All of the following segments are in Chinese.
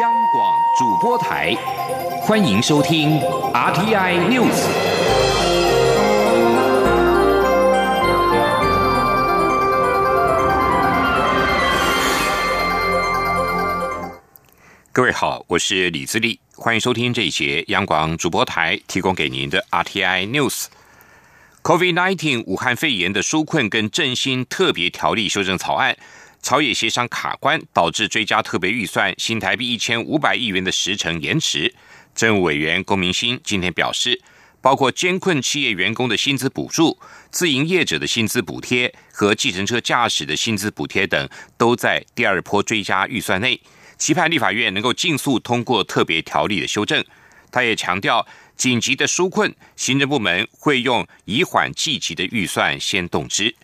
央广主播台，欢迎收听 RTI News。各位好，我是李自立，欢迎收听这一节央广主播台提供给您的 RTI News。COVID-19 武汉肺炎的纾困跟振兴特别条例修正草案。朝野协商卡关，导致追加特别预算新台币一千五百亿元的时程延迟。政务委员龚明鑫今天表示，包括监困企业员工的薪资补助、自营业者的薪资补贴和计程车驾驶的薪资补贴等，都在第二波追加预算内。期盼立法院能够尽速通过特别条例的修正。他也强调，紧急的纾困，行政部门会用以缓济急的预算先动之。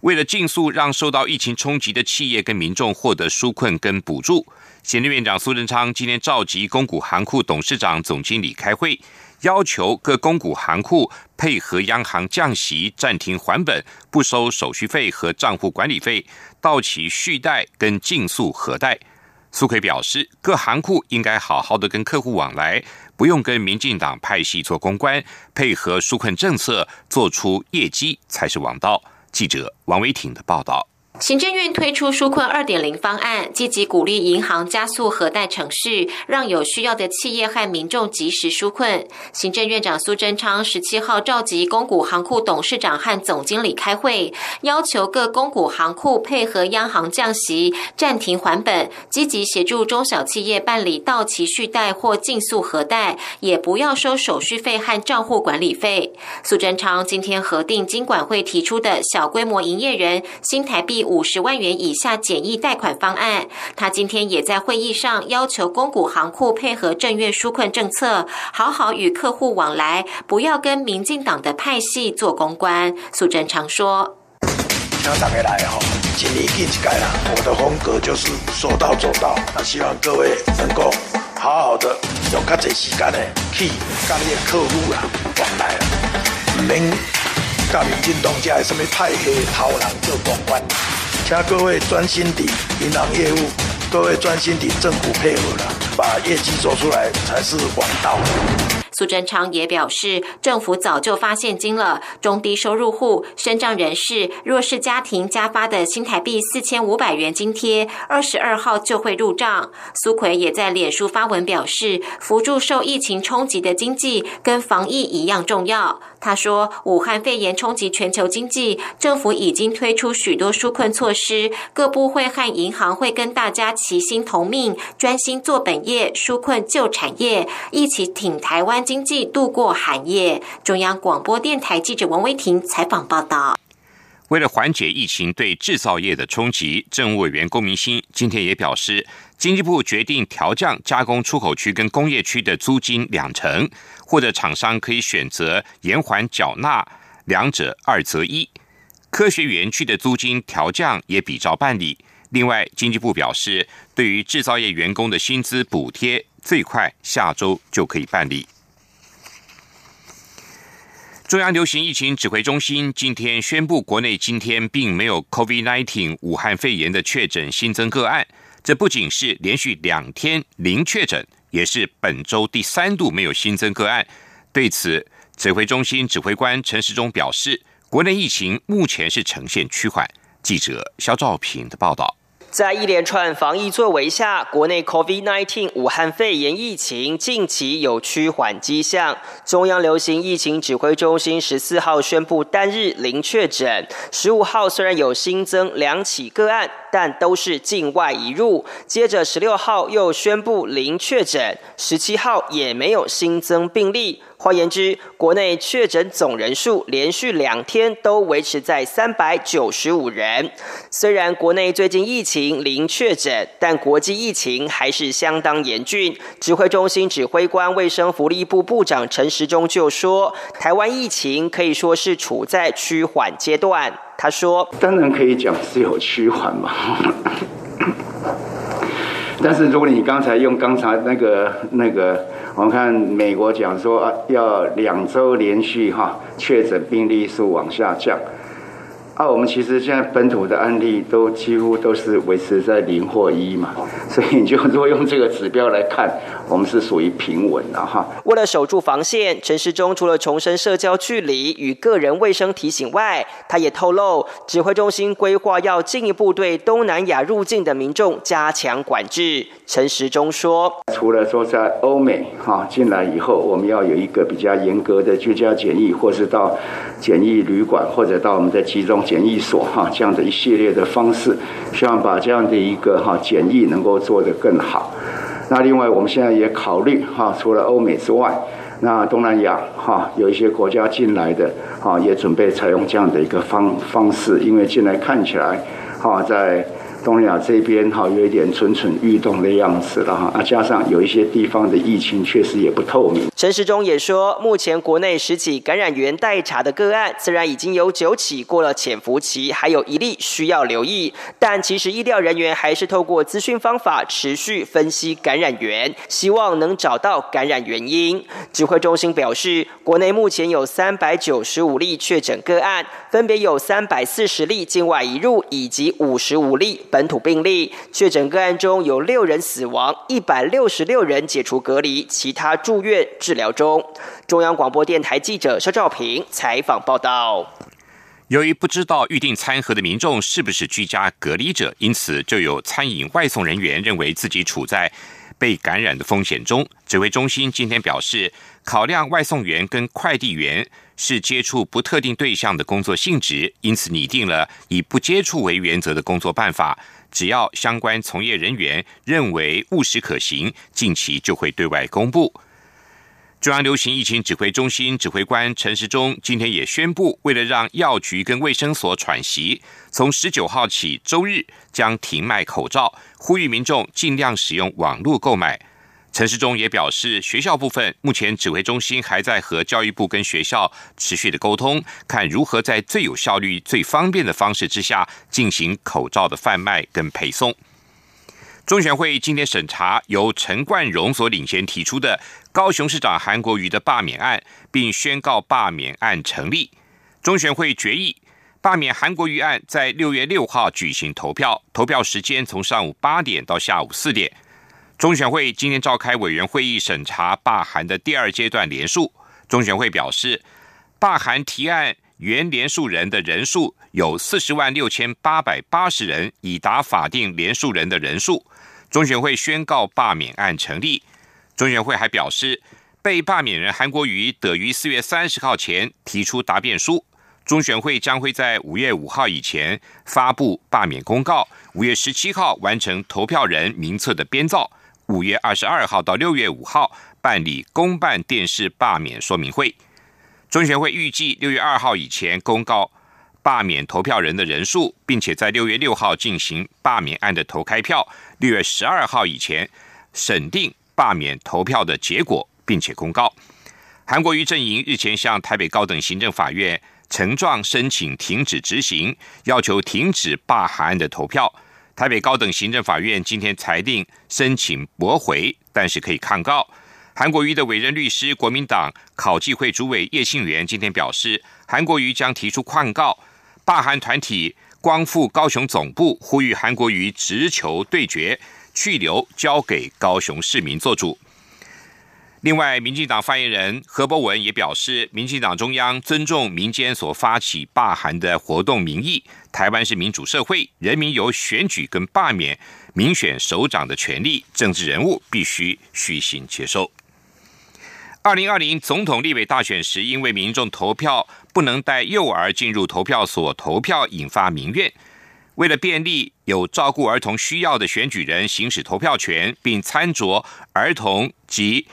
为了尽速让受到疫情冲击的企业跟民众获得纾困跟补助，行政院长苏贞昌今天召集公股行库董事长、总经理开会，要求各公股行库配合央行降息、暂停还本、不收手续费和账户管理费，到期续贷跟尽速核贷。苏奎表示，各行库应该好好的跟客户往来，不用跟民进党派系做公关，配合纾困政策，做出业绩才是王道。记者王维挺的报道。行政院推出纾困二点零方案，积极鼓励银行加速核贷程序，让有需要的企业和民众及时纾困。行政院长苏贞昌十七号召集公股行库董事长和总经理开会，要求各公股行库配合央行降息、暂停还本，积极协助中小企业办理到期续贷或尽速核贷，也不要收手续费和账户管理费。苏贞昌今天核定金管会提出的小规模营业人新台币。五十万元以下简易贷款方案，他今天也在会议上要求公股行库配合正月纾困政策，好好与客户往来，不要跟民进党的派系做公关。苏贞昌说：“请大家来哦，今年一改了，我的风格就是说到做到。那希望各位能够好好的用较侪时间呢，去跟你的客户啊往来了，唔免甲民进党家什么派系头人做公关。”请各位专心地银行业务，各位专心地政府配合了，把业绩做出来才是王道。苏贞昌也表示，政府早就发现金了，中低收入户、身障人士、弱势家庭加发的新台币四千五百元津贴，二十二号就会入账。苏奎也在脸书发文表示，扶助受疫情冲击的经济跟防疫一样重要。他说，武汉肺炎冲击全球经济，政府已经推出许多纾困措施，各部会和银行会跟大家齐心同命，专心做本业，纾困旧产业，一起挺台湾。经济度过寒夜。中央广播电台记者王威婷采访报道。为了缓解疫情对制造业的冲击，政务委员龚明鑫今天也表示，经济部决定调降加工出口区跟工业区的租金两成，或者厂商可以选择延缓缴纳，两者二择一。科学园区的租金调降也比照办理。另外，经济部表示，对于制造业员工的薪资补贴，最快下周就可以办理。中央流行疫情指挥中心今天宣布，国内今天并没有 COVID-19 武汉肺炎的确诊新增个案。这不仅是连续两天零确诊，也是本周第三度没有新增个案。对此，指挥中心指挥官陈时中表示，国内疫情目前是呈现趋缓。记者肖兆平的报道。在一连串防疫作为下，国内 COVID-19 武汉肺炎疫情近期有趋缓迹象。中央流行疫情指挥中心十四号宣布单日零确诊，十五号虽然有新增两起个案，但都是境外移入。接着十六号又宣布零确诊，十七号也没有新增病例。换言之，国内确诊总人数连续两天都维持在三百九十五人。虽然国内最近疫情零确诊，但国际疫情还是相当严峻。指挥中心指挥官、卫生福利部部长陈时中就说：“台湾疫情可以说是处在趋缓阶段。”他说：“当然可以讲是有趋缓嘛，但是如果你刚才用刚才那个那个。”我们看美国讲说要两周连续哈确诊病例数往下降，啊，我们其实现在本土的案例都几乎都是维持在零或一嘛，所以你就如果用这个指标来看，我们是属于平稳的哈。为了守住防线，陈时中除了重申社交距离与个人卫生提醒外，他也透露，指挥中心规划要进一步对东南亚入境的民众加强管制。陈时中说，除了说在欧美哈进来以后，我们要有一个比较严格的居家检疫，或是到检疫旅馆，或者到我们的集中。检疫所哈这样的一系列的方式，希望把这样的一个哈检疫能够做得更好。那另外我们现在也考虑哈，除了欧美之外，那东南亚哈有一些国家进来的哈也准备采用这样的一个方方式，因为进来看起来哈在。东南亚这边哈有一点蠢蠢欲动的样子了哈，啊，加上有一些地方的疫情确实也不透明。陈时中也说，目前国内十起感染源待查的个案，虽然已经有九起过了潜伏期，还有一例需要留意，但其实医疗人员还是透过资讯方法持续分析感染源，希望能找到感染原因。指挥中心表示，国内目前有三百九十五例确诊个案，分别有三百四十例境外移入，以及五十五例。本土病例确诊个案中有六人死亡，一百六十六人解除隔离，其他住院治疗中。中央广播电台记者肖兆平采访报道。由于不知道预定餐盒的民众是不是居家隔离者，因此就有餐饮外送人员认为自己处在被感染的风险中。指挥中心今天表示，考量外送员跟快递员。是接触不特定对象的工作性质，因此拟定了以不接触为原则的工作办法。只要相关从业人员认为务实可行，近期就会对外公布。中央流行疫情指挥中心指挥官陈时中今天也宣布，为了让药局跟卫生所喘息，从十九号起周日将停卖口罩，呼吁民众尽量使用网络购买。陈世忠也表示，学校部分目前指挥中心还在和教育部跟学校持续的沟通，看如何在最有效率、最方便的方式之下进行口罩的贩卖跟配送。中选会今天审查由陈冠荣所领衔提出的高雄市长韩国瑜的罢免案，并宣告罢免案成立。中选会决议罢免韩国瑜案在六月六号举行投票，投票时间从上午八点到下午四点。中选会今天召开委员会议审查罢韩的第二阶段联署。中选会表示，罢韩提案原联署人的人数有四十万六千八百八十人，已达法定联署人的人数。中选会宣告罢免案成立。中选会还表示，被罢免人韩国瑜得于四月三十号前提出答辩书。中选会将会在五月五号以前发布罢免公告，五月十七号完成投票人名册的编造。五月二十二号到六月五号办理公办电视罢免说明会，中选会预计六月二号以前公告罢免投票人的人数，并且在六月六号进行罢免案的投开票，六月十二号以前审定罢免投票的结果，并且公告。韩国瑜阵营日前向台北高等行政法院呈状申请停止执行，要求停止罢韩案的投票。台北高等行政法院今天裁定申请驳回，但是可以抗告。韩国瑜的委任律师、国民党考纪会主委叶信元今天表示，韩国瑜将提出抗告。罢韩团体光复高雄总部，呼吁韩国瑜直球对决，去留交给高雄市民做主。另外，民进党发言人何伯文也表示，民进党中央尊重民间所发起罢韩的活动民意。台湾是民主社会，人民有选举跟罢免民选首长的权利，政治人物必须虚心接受。二零二零总统立委大选时，因为民众投票不能带幼儿进入投票所投票，引发民怨。为了便利有照顾儿童需要的选举人行使投票权，并参酌儿童及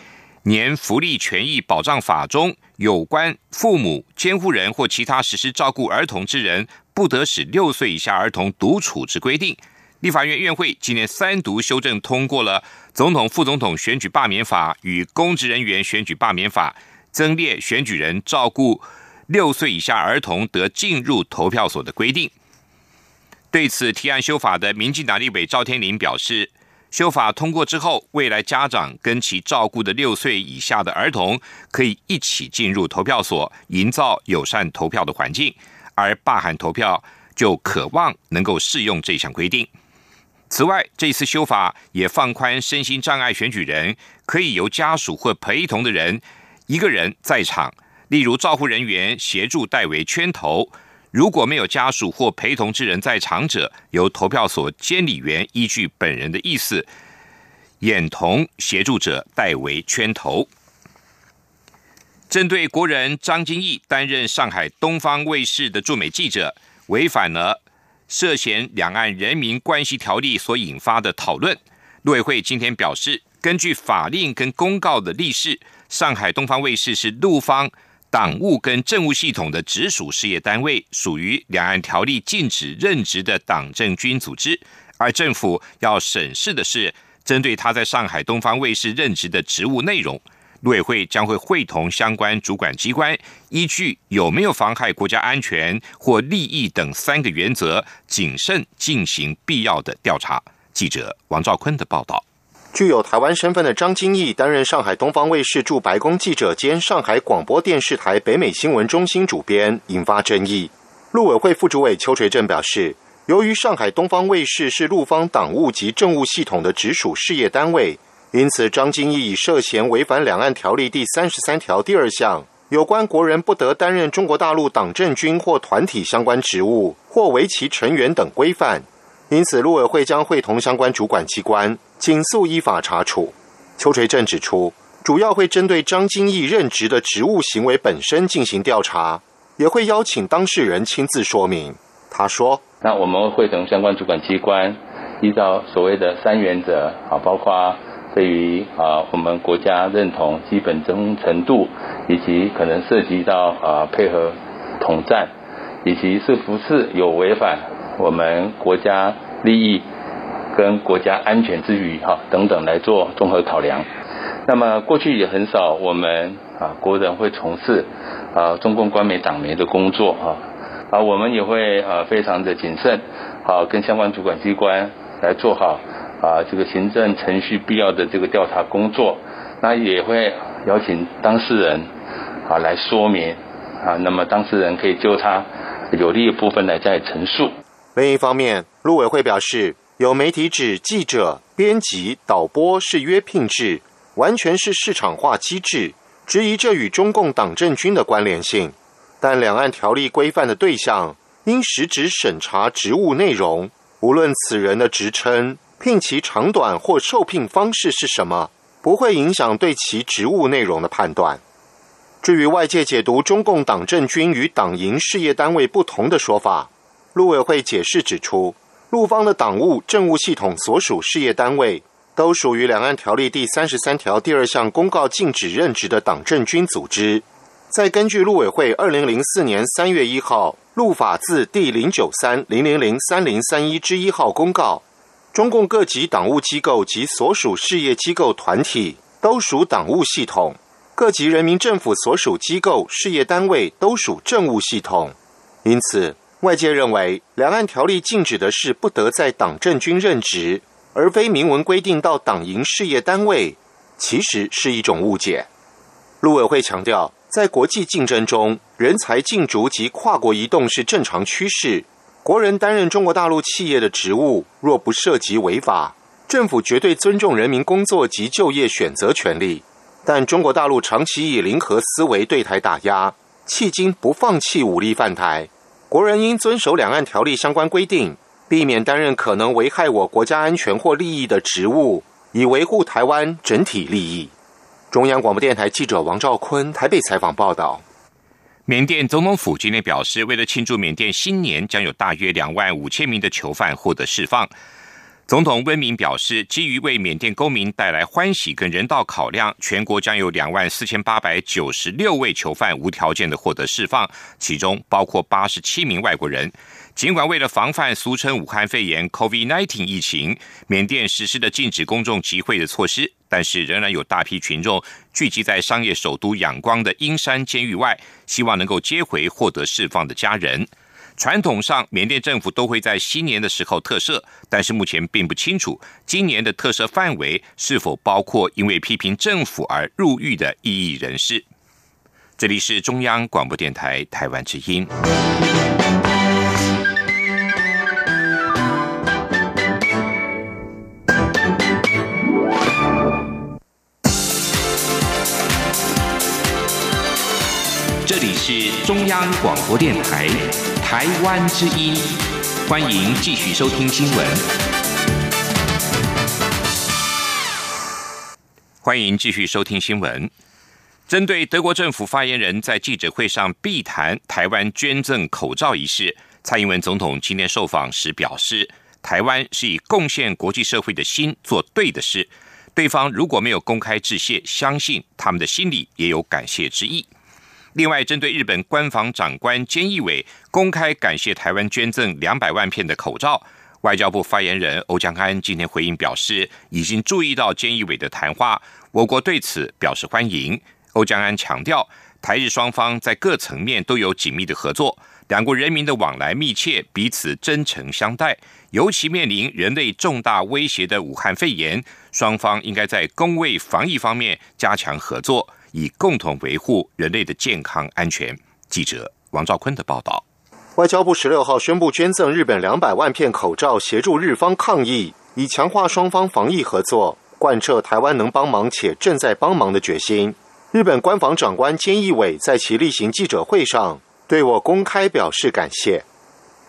年福利权益保障法中有关父母、监护人或其他实施照顾儿童之人，不得使六岁以下儿童独处之规定。立法院院会今年三读修正通过了总统、副总统选举罢免法与公职人员选举罢免法，增列选举人照顾六岁以下儿童得进入投票所的规定。对此提案修法的民进党立委赵天麟表示。修法通过之后，未来家长跟其照顾的六岁以下的儿童可以一起进入投票所，营造友善投票的环境。而罢韩投票就渴望能够适用这项规定。此外，这次修法也放宽身心障碍选举人可以由家属或陪同的人一个人在场，例如照护人员协助代为圈投。如果没有家属或陪同之人在场者，由投票所监理员依据本人的意思，眼同协助者代为圈投。针对国人张金义担任上海东方卫视的驻美记者，违反了涉嫌两岸人民关系条例所引发的讨论，陆委会今天表示，根据法令跟公告的例示，上海东方卫视是陆方。党务跟政务系统的直属事业单位，属于两岸条例禁止任职的党政军组织，而政府要审视的是针对他在上海东方卫视任职的职务内容。陆委会将会会同相关主管机关，依据有没有妨害国家安全或利益等三个原则，谨慎进行必要的调查。记者王兆坤的报道。具有台湾身份的张金义担任上海东方卫视驻白宫记者兼上海广播电视台北美新闻中心主编，引发争议。陆委会副主委邱垂正表示，由于上海东方卫视是陆方党务及政务系统的直属事业单位，因此张金义涉嫌违反两岸条例第三十三条第二项有关国人不得担任中国大陆党政军或团体相关职务或为其成员等规范。因此，陆委会将会同相关主管机关紧速依法查处。邱垂正指出，主要会针对张金义任职的职务行为本身进行调查，也会邀请当事人亲自说明。他说：“那我们会同相关主管机关，依照所谓的三原则啊，包括对于啊我们国家认同基本忠诚度，以及可能涉及到啊配合统战，以及是不是有违反。”我们国家利益跟国家安全之余，哈等等来做综合考量。那么过去也很少我们啊国人会从事啊中共官媒党媒的工作哈啊我们也会啊非常的谨慎，好跟相关主管机关来做好啊这个行政程序必要的这个调查工作。那也会邀请当事人啊来说明啊，那么当事人可以就他有利的部分来再陈述。另一方面，陆委会表示，有媒体指记者、编辑、导播是约聘制，完全是市场化机制，质疑这与中共党政军的关联性。但两岸条例规范的对象应实质审查职务内容，无论此人的职称、聘期长短或受聘方式是什么，不会影响对其职务内容的判断。至于外界解读中共党政军与党营事业单位不同的说法。陆委会解释指出，陆方的党务政务系统所属事业单位都属于《两岸条例》第三十三条第二项公告禁止任职的党政军组织。再根据陆委会二零零四年三月一号陆法字第零九三零零零三零三一之一号公告，中共各级党务机构及所属事业机构团体都属党务系统，各级人民政府所属机构事业单位都属政务系统，因此。外界认为，两岸条例禁止的是不得在党政军任职，而非明文规定到党营事业单位，其实是一种误解。陆委会强调，在国际竞争中，人才竞逐及跨国移动是正常趋势。国人担任中国大陆企业的职务，若不涉及违法，政府绝对尊重人民工作及就业选择权利。但中国大陆长期以零和思维对台打压，迄今不放弃武力犯台。国人应遵守两岸条例相关规定，避免担任可能危害我国家安全或利益的职务，以维护台湾整体利益。中央广播电台记者王兆坤台北采访报道。缅甸总统府今天表示，为了庆祝缅甸新年，将有大约两万五千名的囚犯获得释放。总统温明表示，基于为缅甸公民带来欢喜跟人道考量，全国将有两万四千八百九十六位囚犯无条件的获得释放，其中包括八十七名外国人。尽管为了防范俗称武汉肺炎 （COVID-19） 疫情，缅甸实施的禁止公众集会的措施，但是仍然有大批群众聚集在商业首都仰光的阴山监狱外，希望能够接回获得释放的家人。传统上，缅甸政府都会在新年的时候特赦，但是目前并不清楚今年的特赦范围是否包括因为批评政府而入狱的异议人士。这里是中央广播电台台湾之音。是中央广播电台台湾之音，欢迎继续收听新闻。欢迎继续收听新闻。针对德国政府发言人在记者会上避谈台湾捐赠口罩一事，蔡英文总统今天受访时表示，台湾是以贡献国际社会的心做对的事。对方如果没有公开致谢，相信他们的心里也有感谢之意。另外，针对日本官房长官菅义伟公开感谢台湾捐赠两百万片的口罩，外交部发言人欧江安今天回应表示，已经注意到菅义伟的谈话，我国对此表示欢迎。欧江安强调，台日双方在各层面都有紧密的合作，两国人民的往来密切，彼此真诚相待。尤其面临人类重大威胁的武汉肺炎，双方应该在公卫防疫方面加强合作，以共同维护人类的健康安全。记者王兆坤的报道。外交部十六号宣布捐赠日本两百万片口罩，协助日方抗疫，以强化双方防疫合作，贯彻台湾能帮忙且正在帮忙的决心。日本官房长官菅义伟在其例行记者会上对我公开表示感谢。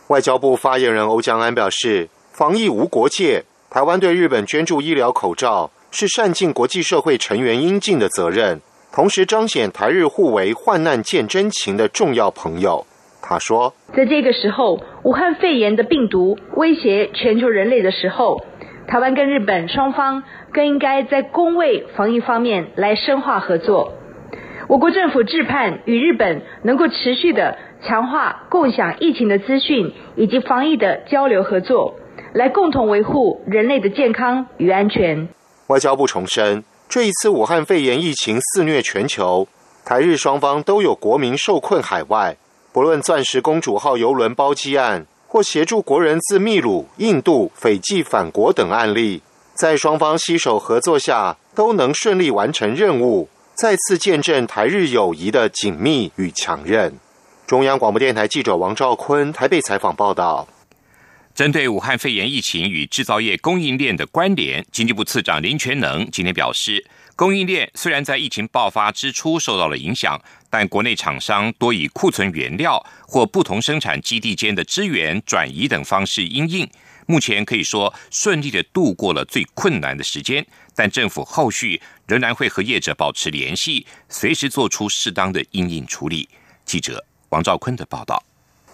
外交部发言人欧江安表示，防疫无国界，台湾对日本捐助医疗口罩是善尽国际社会成员应尽的责任，同时彰显台日互为患难见真情的重要朋友。他说，在这个时候，武汉肺炎的病毒威胁全球人类的时候。台湾跟日本双方更应该在公卫防疫方面来深化合作。我国政府致盼与日本能够持续的强化共享疫情的资讯以及防疫的交流合作，来共同维护人类的健康与安全。外交部重申，这一次武汉肺炎疫情肆虐全球，台日双方都有国民受困海外，不论钻石公主号邮轮包机案。或协助国人自秘鲁、印度斐济返国等案例，在双方携手合作下，都能顺利完成任务，再次见证台日友谊的紧密与强韧。中央广播电台记者王兆坤台北采访报道。针对武汉肺炎疫情与制造业供应链的关联，经济部次长林全能今天表示。供应链虽然在疫情爆发之初受到了影响，但国内厂商多以库存原料或不同生产基地间的资源转移等方式应应，目前可以说顺利的度过了最困难的时间。但政府后续仍然会和业者保持联系，随时做出适当的应应处理。记者王兆坤的报道。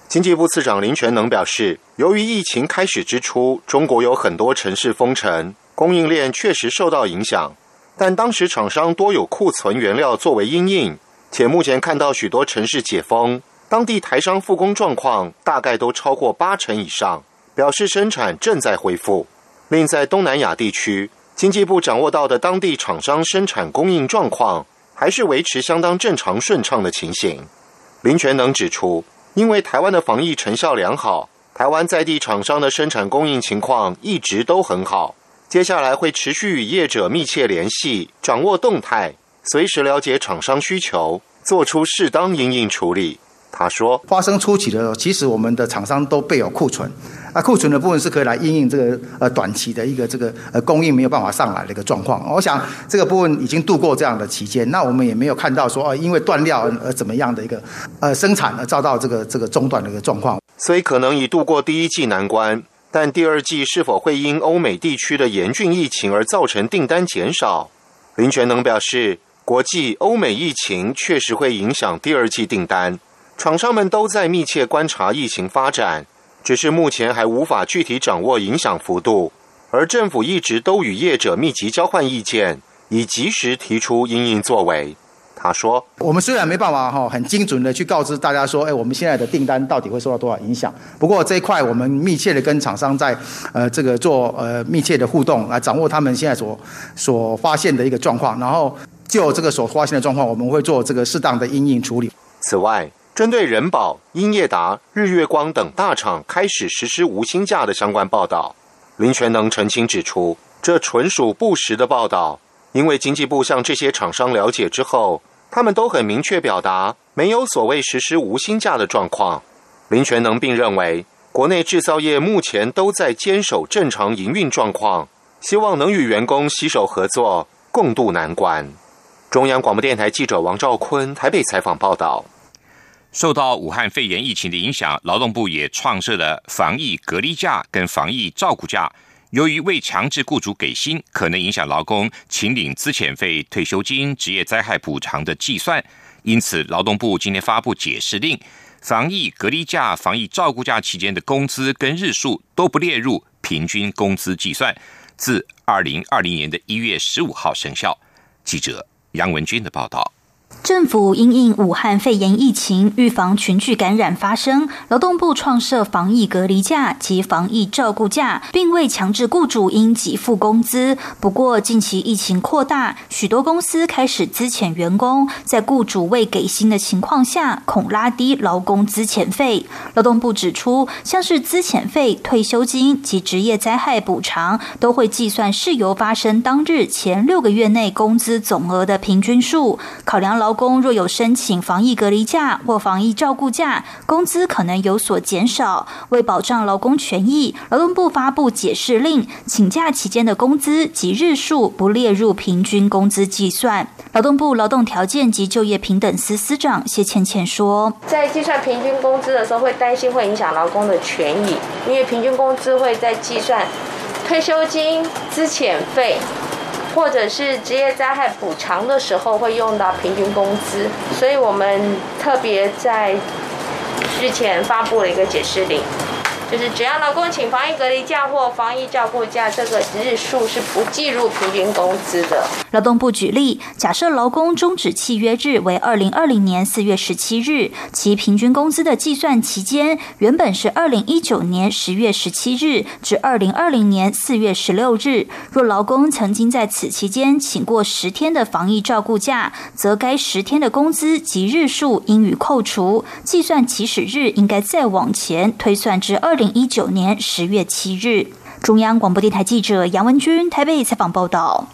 经济部次长林全能表示，由于疫情开始之初，中国有很多城市封城，供应链确实受到影响。但当时厂商多有库存原料作为因应，且目前看到许多城市解封，当地台商复工状况大概都超过八成以上，表示生产正在恢复。另在东南亚地区，经济部掌握到的当地厂商生产供应状况还是维持相当正常顺畅的情形。林全能指出，因为台湾的防疫成效良好，台湾在地厂商的生产供应情况一直都很好。接下来会持续与业者密切联系，掌握动态，随时了解厂商需求，做出适当应应处理。他说：“发生初期的时候，其实我们的厂商都备有库存，那库存的部分是可以来应应这个呃短期的一个这个呃供应没有办法上来的一个状况。我想这个部分已经度过这样的期间，那我们也没有看到说哦因为断料而怎么样的一个呃生产而遭到这个这个中断的一个状况。所以可能已度过第一季难关。”但第二季是否会因欧美地区的严峻疫情而造成订单减少？林全能表示，国际欧美疫情确实会影响第二季订单，厂商们都在密切观察疫情发展，只是目前还无法具体掌握影响幅度。而政府一直都与业者密集交换意见，以及时提出应应作为。他说：“我们虽然没办法哈很精准的去告知大家说，哎，我们现在的订单到底会受到多少影响？不过这一块我们密切的跟厂商在呃这个做呃密切的互动，来掌握他们现在所所发现的一个状况，然后就这个所发现的状况，我们会做这个适当的应应处理。此外，针对人保、英业达、日月光等大厂开始实施无薪假的相关报道，林全能澄清指出，这纯属不实的报道，因为经济部向这些厂商了解之后。”他们都很明确表达，没有所谓实施无薪假的状况。林全能并认为，国内制造业目前都在坚守正常营运状况，希望能与员工携手合作，共度难关。中央广播电台记者王兆坤台北采访报道。受到武汉肺炎疫情的影响，劳动部也创设了防疫隔离假跟防疫照顾假。由于未强制雇主给薪，可能影响劳工请领资遣费、退休金、职业灾害补偿的计算，因此劳动部今天发布解释令，防疫隔离假、防疫照顾假期间的工资跟日数都不列入平均工资计算，自二零二零年的一月十五号生效。记者杨文军的报道。政府因应武汉肺炎疫情，预防群聚感染发生，劳动部创设防疫隔离假及防疫照顾假，并未强制雇主应给付工资。不过，近期疫情扩大，许多公司开始资遣员工，在雇主未给薪的情况下，恐拉低劳工资遣费。劳动部指出，像是资遣费、退休金及职业灾害补偿，都会计算事由发生当日前六个月内工资总额的平均数，考量劳。劳工若有申请防疫隔离假或防疫照顾假，工资可能有所减少。为保障劳工权益，劳动部发布解释令，请假期间的工资及日数不列入平均工资计算。劳动部劳动条件及就业平等司司长谢倩倩说：“在计算平均工资的时候，会担心会影响劳工的权益，因为平均工资会在计算退休金、资遣费。”或者是职业灾害补偿的时候会用到平均工资，所以我们特别在之前发布了一个解释令。就是只要劳工请防疫隔离假或防疫照顾假，这个日数是不计入平均工资的。劳动部举例，假设劳工终止契约日为二零二零年四月十七日，其平均工资的计算期间原本是二零一九年十月十七日至二零二零年四月十六日。若劳工曾经在此期间请过十天的防疫照顾假，则该十天的工资及日数应予扣除，计算起始日应该再往前推算至二零。零一九年十月七日，中央广播电台记者杨文君台北采访报道。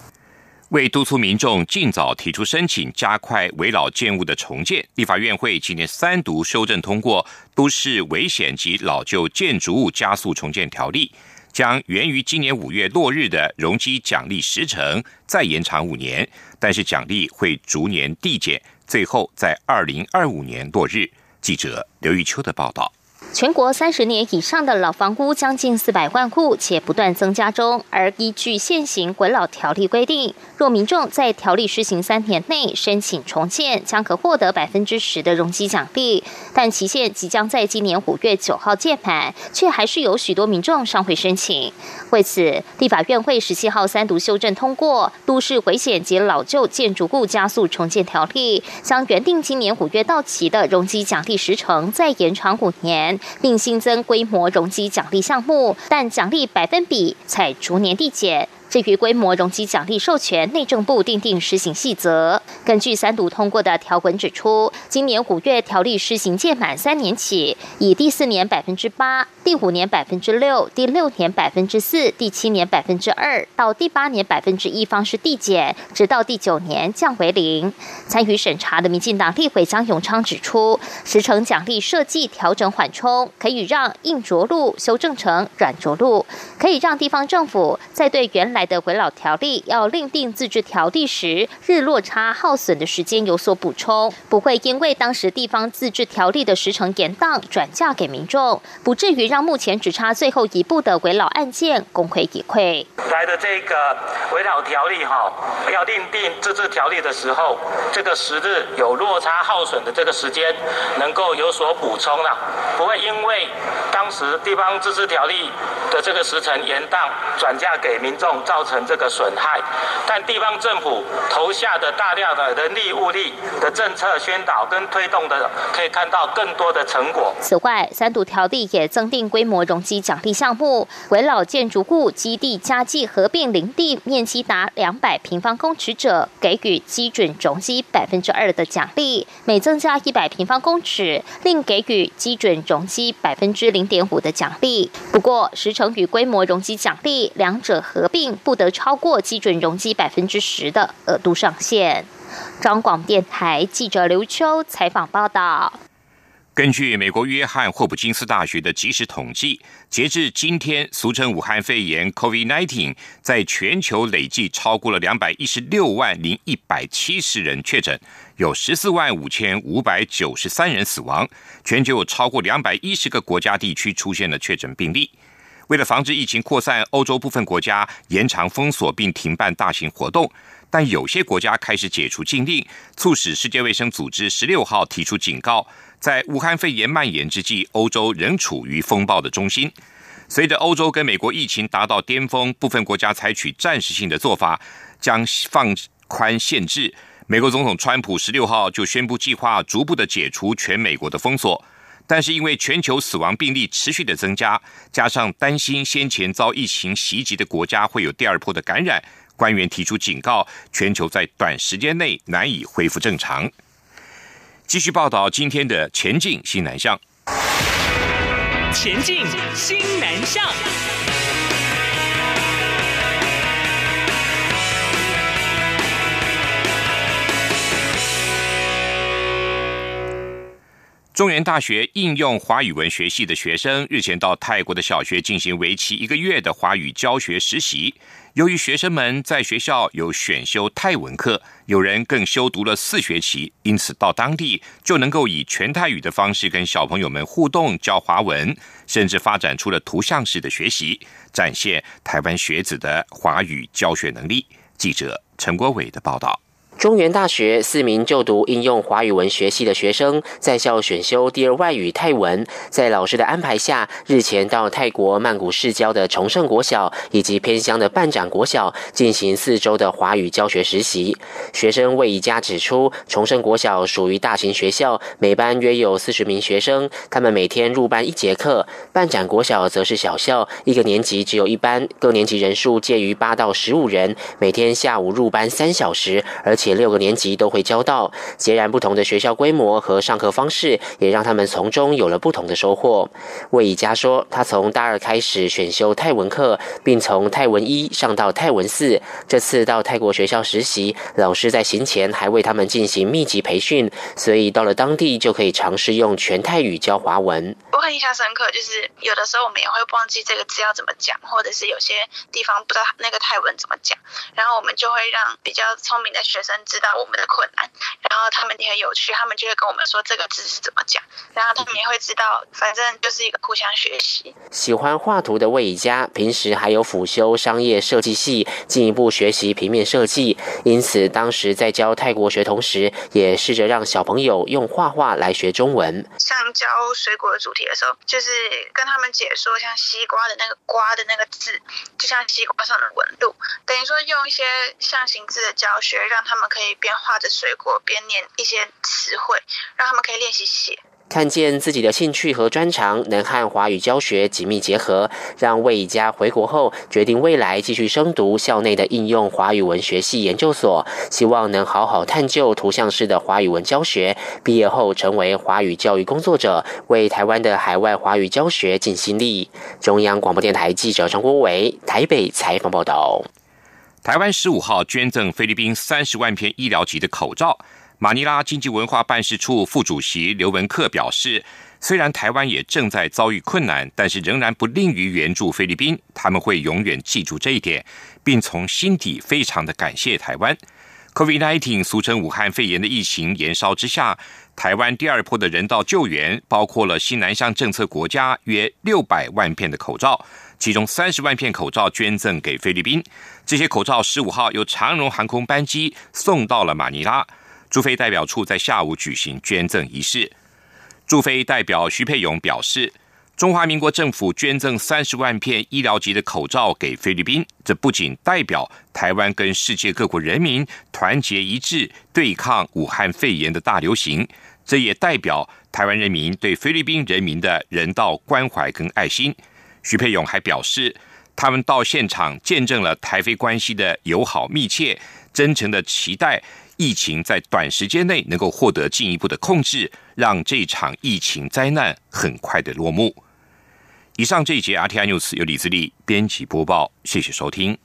为督促民众尽早提出申请，加快围老建物的重建，立法院会今年三读修正通过《都市危险及老旧建筑物加速重建条例》，将源于今年五月落日的容积奖励时程再延长五年，但是奖励会逐年递减，最后在二零二五年落日。记者刘玉秋的报道。全国三十年以上的老房屋将近四百万户，且不断增加中。而依据现行管老条例规定，若民众在条例施行三年内申请重建，将可获得百分之十的容积奖励。但期限即将在今年五月九号届满，却还是有许多民众尚未申请。为此，立法院会十七号三读修正通过《都市危险及老旧建筑物加速重建条例》，将原定今年五月到期的容积奖励时程再延长五年。并新增规模容积奖励项目，但奖励百分比才逐年递减。至于规模容积奖励授权，内政部订定施行细则。根据三读通过的条文指出，今年五月条例施行届满三年起，以第四年百分之八、第五年百分之六、第六年百分之四、第七年百分之二到第八年百分之一方式递减，直到第九年降为零。参与审查的民进党立委张永昌指出，时程奖励设计调整缓冲，可以让硬着陆修正成软着陆，可以让地方政府在对原来来的回老条例要另定自治条例时，日落差耗损的时间有所补充，不会因为当时地方自治条例的时程延宕转嫁给民众，不至于让目前只差最后一步的回老案件功亏一篑。来的这个回老条例哈，要另定自治条例的时候，这个时日有落差耗损的这个时间能够有所补充了，不会因为当时地方自治条例的这个时程延宕转嫁给民众。造成这个损害，但地方政府投下的大量的人力物力的政策宣导跟推动的，可以看到更多的成果。此外，三度条例也增订规模容积奖励项目，围老建筑物基地加计合并林地面积达两百平方公尺者，给予基准容积百分之二的奖励；每增加一百平方公尺，另给予基准容积百分之零点五的奖励。不过，时程与规模容积奖励两者合并。不得超过基准容积百分之十的额度上限。张广电台记者刘秋采访报道。根据美国约翰霍普金斯大学的及时统计，截至今天，俗称武汉肺炎 （COVID-19） 在全球累计超过了两百一十六万零一百七十人确诊，有十四万五千五百九十三人死亡。全球有超过两百一十个国家地区出现了确诊病例。为了防止疫情扩散，欧洲部分国家延长封锁并停办大型活动。但有些国家开始解除禁令，促使世界卫生组织十六号提出警告。在武汉肺炎蔓延之际，欧洲仍处于风暴的中心。随着欧洲跟美国疫情达到巅峰，部分国家采取暂时性的做法，将放宽限制。美国总统川普十六号就宣布计划逐步的解除全美国的封锁，但是因为全球死亡病例持续的增加，加上担心先前遭疫情袭击的国家会有第二波的感染。官员提出警告，全球在短时间内难以恢复正常。继续报道今天的前进新南向。前进新南向。中原大学应用华语文学系的学生日前到泰国的小学进行为期一个月的华语教学实习。由于学生们在学校有选修泰文课，有人更修读了四学期，因此到当地就能够以全泰语的方式跟小朋友们互动教华文，甚至发展出了图像式的学习，展现台湾学子的华语教学能力。记者陈国伟的报道。中原大学四名就读应用华语文学系的学生在校选修第二外语泰文，在老师的安排下，日前到泰国曼谷市郊的崇圣国小以及偏乡的半展国小进行四周的华语教学实习。学生魏宜佳指出，崇圣国小属于大型学校，每班约有四十名学生，他们每天入班一节课；半展国小则是小校，一个年级只有一班，各年级人数介于八到十五人，每天下午入班三小时，而且。六个年级都会教到，截然不同的学校规模和上课方式，也让他们从中有了不同的收获。魏以佳说，他从大二开始选修泰文课，并从泰文一上到泰文四。这次到泰国学校实习，老师在行前还为他们进行密集培训，所以到了当地就可以尝试用全泰语教华文。我很印象深刻，就是有的时候我们也会忘记这个字要怎么讲，或者是有些地方不知道那个泰文怎么讲，然后我们就会让比较聪明的学生。知道我们的困难，然后他们也很有趣，他们就会跟我们说这个字是怎么讲，然后他们也会知道，反正就是一个互相学习。喜欢画图的魏佳，平时还有辅修商业设计系，进一步学习平面设计。因此，当时在教泰国学同时，也试着让小朋友用画画来学中文。像教水果的主题的时候，就是跟他们解说，像西瓜的那个“瓜”的那个字，就像西瓜上的纹路，等于说用一些象形字的教学，让他们可以。边画着水果边念一些词汇，让他们可以练习写。看见自己的兴趣和专长能和华语教学紧密结合，让魏家回国后决定未来继续深读校内的应用华语文学系研究所，希望能好好探究图像式的华语文教学。毕业后成为华语教育工作者，为台湾的海外华语教学尽心力。中央广播电台记者张国伟台北采访报道。台湾十五号捐赠菲律宾三十万片医疗级的口罩。马尼拉经济文化办事处副主席刘文克表示，虽然台湾也正在遭遇困难，但是仍然不吝于援助菲律宾。他们会永远记住这一点，并从心底非常的感谢台湾。COVID-19，俗称武汉肺炎的疫情延烧之下，台湾第二波的人道救援包括了新南向政策国家约六百万片的口罩。其中三十万片口罩捐赠给菲律宾，这些口罩十五号由长荣航空班机送到了马尼拉。驻菲代表处在下午举行捐赠仪式。驻菲代表徐佩勇表示，中华民国政府捐赠三十万片医疗级的口罩给菲律宾，这不仅代表台湾跟世界各国人民团结一致对抗武汉肺炎的大流行，这也代表台湾人民对菲律宾人民的人道关怀跟爱心。徐佩勇还表示，他们到现场见证了台非关系的友好密切，真诚的期待疫情在短时间内能够获得进一步的控制，让这场疫情灾难很快的落幕。以上这一节 RTI News 由李自力编辑播报，谢谢收听。